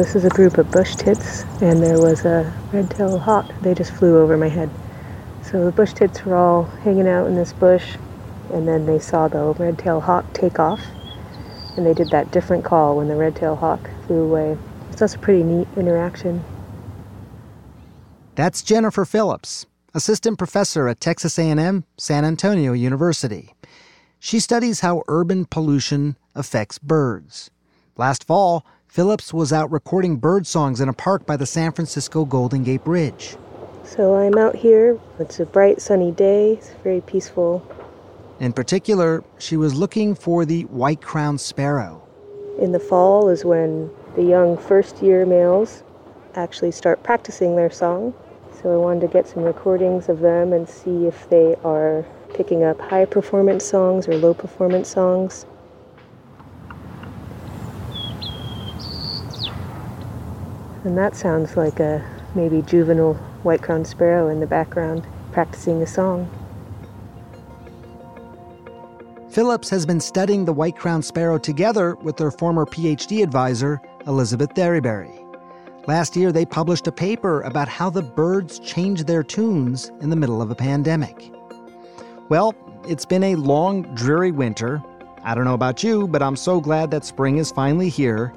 This is a group of bush tits, and there was a red-tailed hawk. They just flew over my head. So the bush tits were all hanging out in this bush, and then they saw the red-tailed hawk take off, and they did that different call when the red-tailed hawk flew away. So that's a pretty neat interaction. That's Jennifer Phillips, assistant professor at Texas A&M San Antonio University. She studies how urban pollution affects birds. Last fall, Phillips was out recording bird songs in a park by the San Francisco Golden Gate Bridge. So I'm out here. It's a bright sunny day. It's very peaceful. In particular, she was looking for the white crowned sparrow. In the fall is when the young first year males actually start practicing their song. So I wanted to get some recordings of them and see if they are picking up high performance songs or low performance songs. And that sounds like a maybe juvenile white crowned sparrow in the background practicing a song. Phillips has been studying the white crowned sparrow together with their former PhD advisor, Elizabeth Derryberry. Last year, they published a paper about how the birds change their tunes in the middle of a pandemic. Well, it's been a long, dreary winter. I don't know about you, but I'm so glad that spring is finally here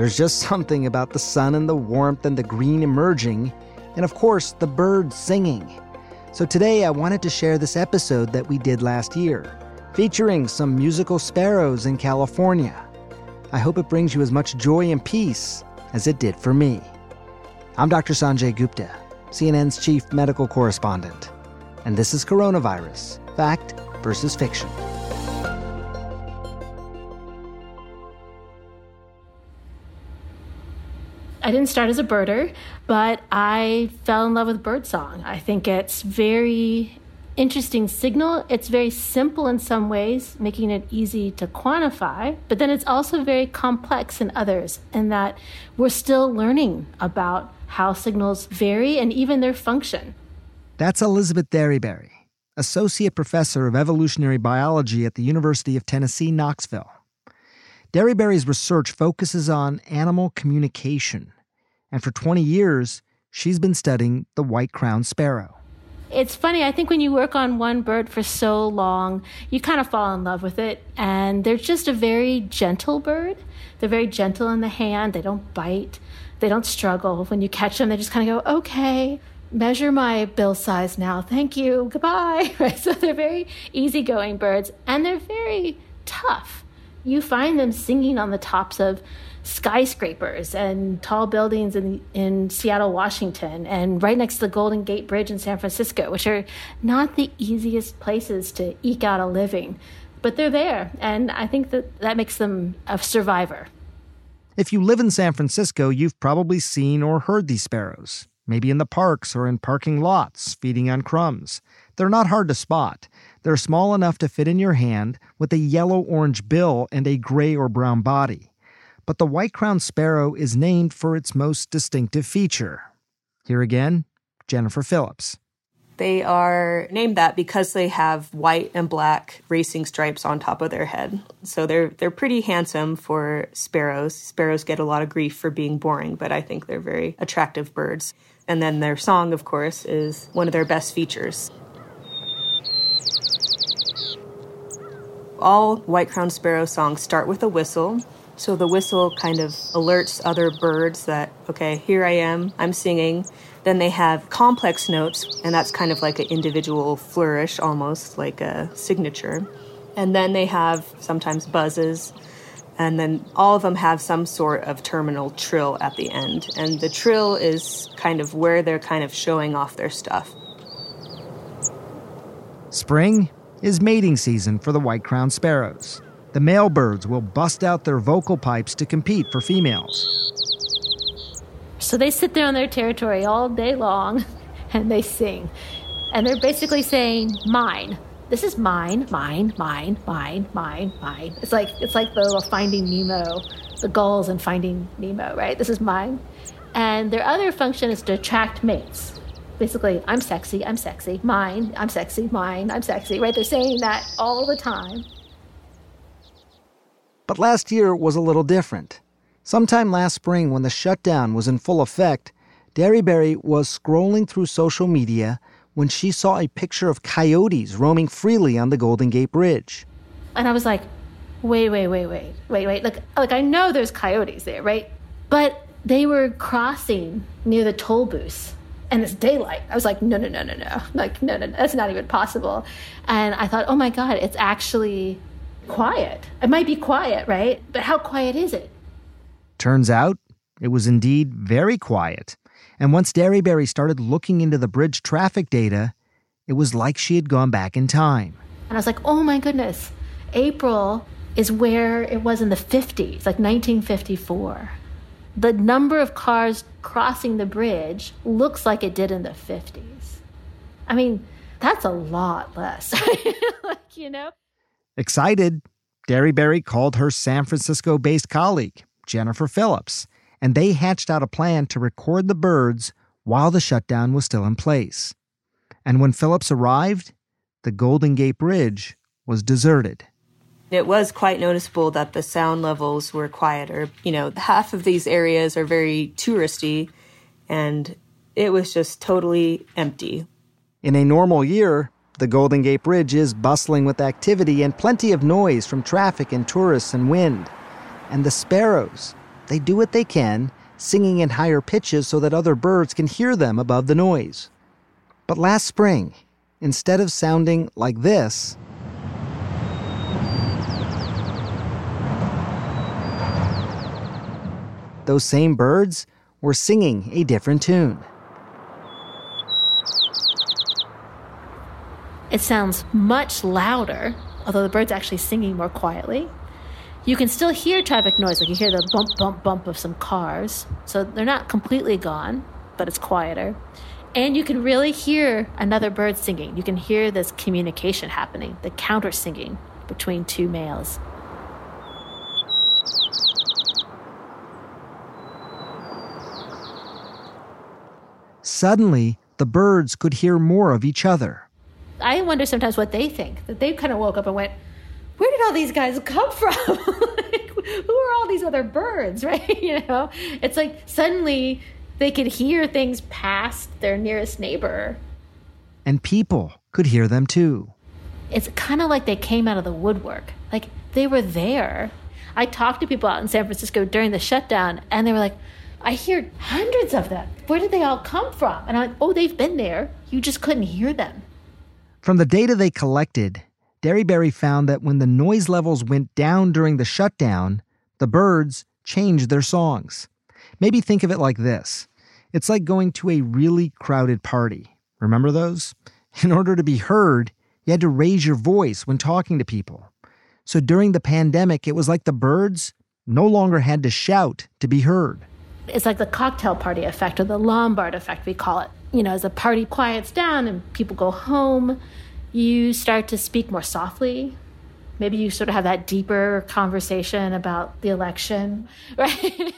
there's just something about the sun and the warmth and the green emerging, and of course, the birds singing. So today I wanted to share this episode that we did last year, featuring some musical sparrows in California. I hope it brings you as much joy and peace as it did for me. I'm Dr. Sanjay Gupta, CNN's chief medical correspondent, and this is Coronavirus Fact versus Fiction. I didn't start as a birder, but I fell in love with birdsong. I think it's very interesting signal. It's very simple in some ways, making it easy to quantify, but then it's also very complex in others, in that we're still learning about how signals vary and even their function. That's Elizabeth Derryberry, Associate Professor of Evolutionary Biology at the University of Tennessee, Knoxville. Derryberry's research focuses on animal communication, and for 20 years, she's been studying the white crowned sparrow. It's funny, I think when you work on one bird for so long, you kind of fall in love with it. And they're just a very gentle bird. They're very gentle in the hand, they don't bite, they don't struggle. When you catch them, they just kind of go, okay, measure my bill size now. Thank you. Goodbye. Right? So they're very easygoing birds and they're very tough. You find them singing on the tops of skyscrapers and tall buildings in, in Seattle, Washington, and right next to the Golden Gate Bridge in San Francisco, which are not the easiest places to eke out a living. But they're there, and I think that that makes them a survivor. If you live in San Francisco, you've probably seen or heard these sparrows, maybe in the parks or in parking lots, feeding on crumbs. They're not hard to spot. They're small enough to fit in your hand with a yellow orange bill and a gray or brown body. But the white crowned sparrow is named for its most distinctive feature. Here again, Jennifer Phillips. They are named that because they have white and black racing stripes on top of their head. So they're they're pretty handsome for sparrows. Sparrows get a lot of grief for being boring, but I think they're very attractive birds. And then their song, of course, is one of their best features. All white crowned sparrow songs start with a whistle. So the whistle kind of alerts other birds that, okay, here I am, I'm singing. Then they have complex notes, and that's kind of like an individual flourish, almost like a signature. And then they have sometimes buzzes, and then all of them have some sort of terminal trill at the end. And the trill is kind of where they're kind of showing off their stuff. Spring is mating season for the white crowned sparrows. The male birds will bust out their vocal pipes to compete for females. So they sit there on their territory all day long and they sing. And they're basically saying, mine. This is mine, mine, mine, mine, mine, mine. It's like it's like the Finding Nemo, the gulls and Finding Nemo, right? This is mine. And their other function is to attract mates. Basically, I'm sexy, I'm sexy, mine, I'm sexy, mine, I'm sexy, right? They're saying that all the time. But last year was a little different. Sometime last spring, when the shutdown was in full effect, Derryberry was scrolling through social media when she saw a picture of coyotes roaming freely on the Golden Gate Bridge. And I was like, wait, wait, wait, wait, wait, wait. Look, like I know there's coyotes there, right? But they were crossing near the toll booths and it's daylight. I was like, no, no, no, no, no. Like, no, no, no, that's not even possible. And I thought, oh my God, it's actually quiet. It might be quiet, right? But how quiet is it? Turns out it was indeed very quiet. And once Derryberry started looking into the bridge traffic data, it was like she had gone back in time. And I was like, oh my goodness, April is where it was in the 50s, like 1954. The number of cars crossing the bridge looks like it did in the 50s. I mean, that's a lot less. like, you know? Excited, Derryberry called her San Francisco based colleague, Jennifer Phillips, and they hatched out a plan to record the birds while the shutdown was still in place. And when Phillips arrived, the Golden Gate Bridge was deserted. It was quite noticeable that the sound levels were quieter. You know, half of these areas are very touristy, and it was just totally empty. In a normal year, the Golden Gate Bridge is bustling with activity and plenty of noise from traffic and tourists and wind. And the sparrows, they do what they can, singing in higher pitches so that other birds can hear them above the noise. But last spring, instead of sounding like this, those same birds were singing a different tune. It sounds much louder, although the bird's actually singing more quietly. You can still hear traffic noise, like you can hear the bump, bump, bump of some cars. So they're not completely gone, but it's quieter. And you can really hear another bird singing. You can hear this communication happening, the counter singing between two males. Suddenly, the birds could hear more of each other. I wonder sometimes what they think. That they kind of woke up and went, "Where did all these guys come from? like, who are all these other birds?" Right? you know, it's like suddenly they could hear things past their nearest neighbor, and people could hear them too. It's kind of like they came out of the woodwork. Like they were there. I talked to people out in San Francisco during the shutdown, and they were like. I hear hundreds of them. Where did they all come from? And I'm like, oh, they've been there. You just couldn't hear them. From the data they collected, Derryberry found that when the noise levels went down during the shutdown, the birds changed their songs. Maybe think of it like this it's like going to a really crowded party. Remember those? In order to be heard, you had to raise your voice when talking to people. So during the pandemic, it was like the birds no longer had to shout to be heard. It's like the cocktail party effect or the Lombard effect, we call it. You know, as the party quiets down and people go home, you start to speak more softly. Maybe you sort of have that deeper conversation about the election, right?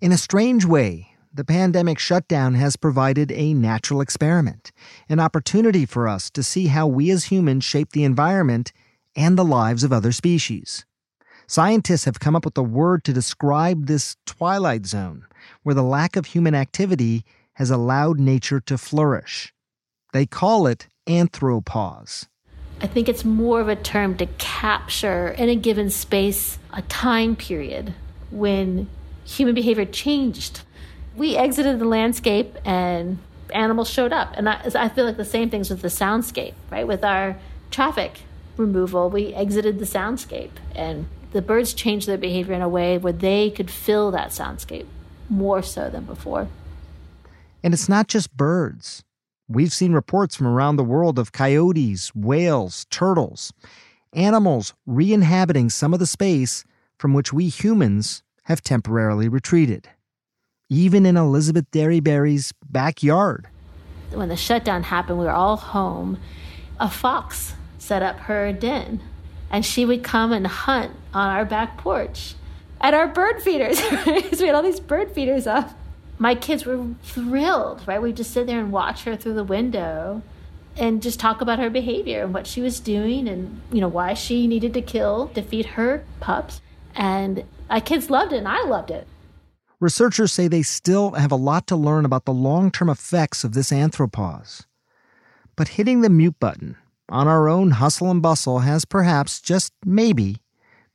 In a strange way, the pandemic shutdown has provided a natural experiment, an opportunity for us to see how we as humans shape the environment and the lives of other species. Scientists have come up with a word to describe this twilight zone, where the lack of human activity has allowed nature to flourish. They call it anthropause. I think it's more of a term to capture in a given space a time period when human behavior changed. We exited the landscape and animals showed up. And I, I feel like the same things with the soundscape, right? With our traffic removal, we exited the soundscape and The birds changed their behavior in a way where they could fill that soundscape more so than before. And it's not just birds. We've seen reports from around the world of coyotes, whales, turtles, animals re inhabiting some of the space from which we humans have temporarily retreated. Even in Elizabeth Derryberry's backyard. When the shutdown happened, we were all home. A fox set up her den, and she would come and hunt on our back porch at our bird feeders. so we had all these bird feeders up my kids were thrilled, right? We just sit there and watch her through the window and just talk about her behavior and what she was doing and, you know, why she needed to kill to feed her pups. And my kids loved it and I loved it. Researchers say they still have a lot to learn about the long term effects of this anthropause. But hitting the mute button on our own hustle and bustle has perhaps, just maybe,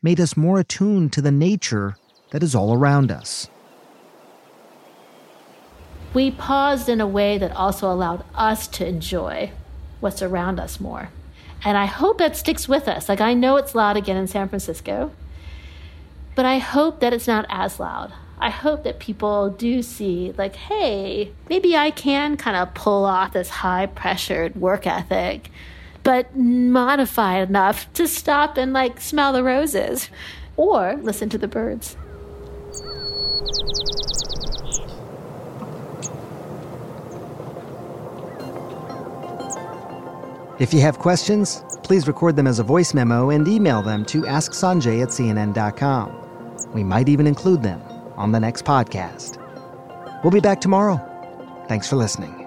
made us more attuned to the nature that is all around us we paused in a way that also allowed us to enjoy what's around us more. And I hope that sticks with us. Like, I know it's loud again in San Francisco, but I hope that it's not as loud. I hope that people do see, like, hey, maybe I can kind of pull off this high pressured work ethic, but modify enough to stop and, like, smell the roses or listen to the birds. If you have questions, please record them as a voice memo and email them to asksanjay at cnn.com. We might even include them on the next podcast. We'll be back tomorrow. Thanks for listening.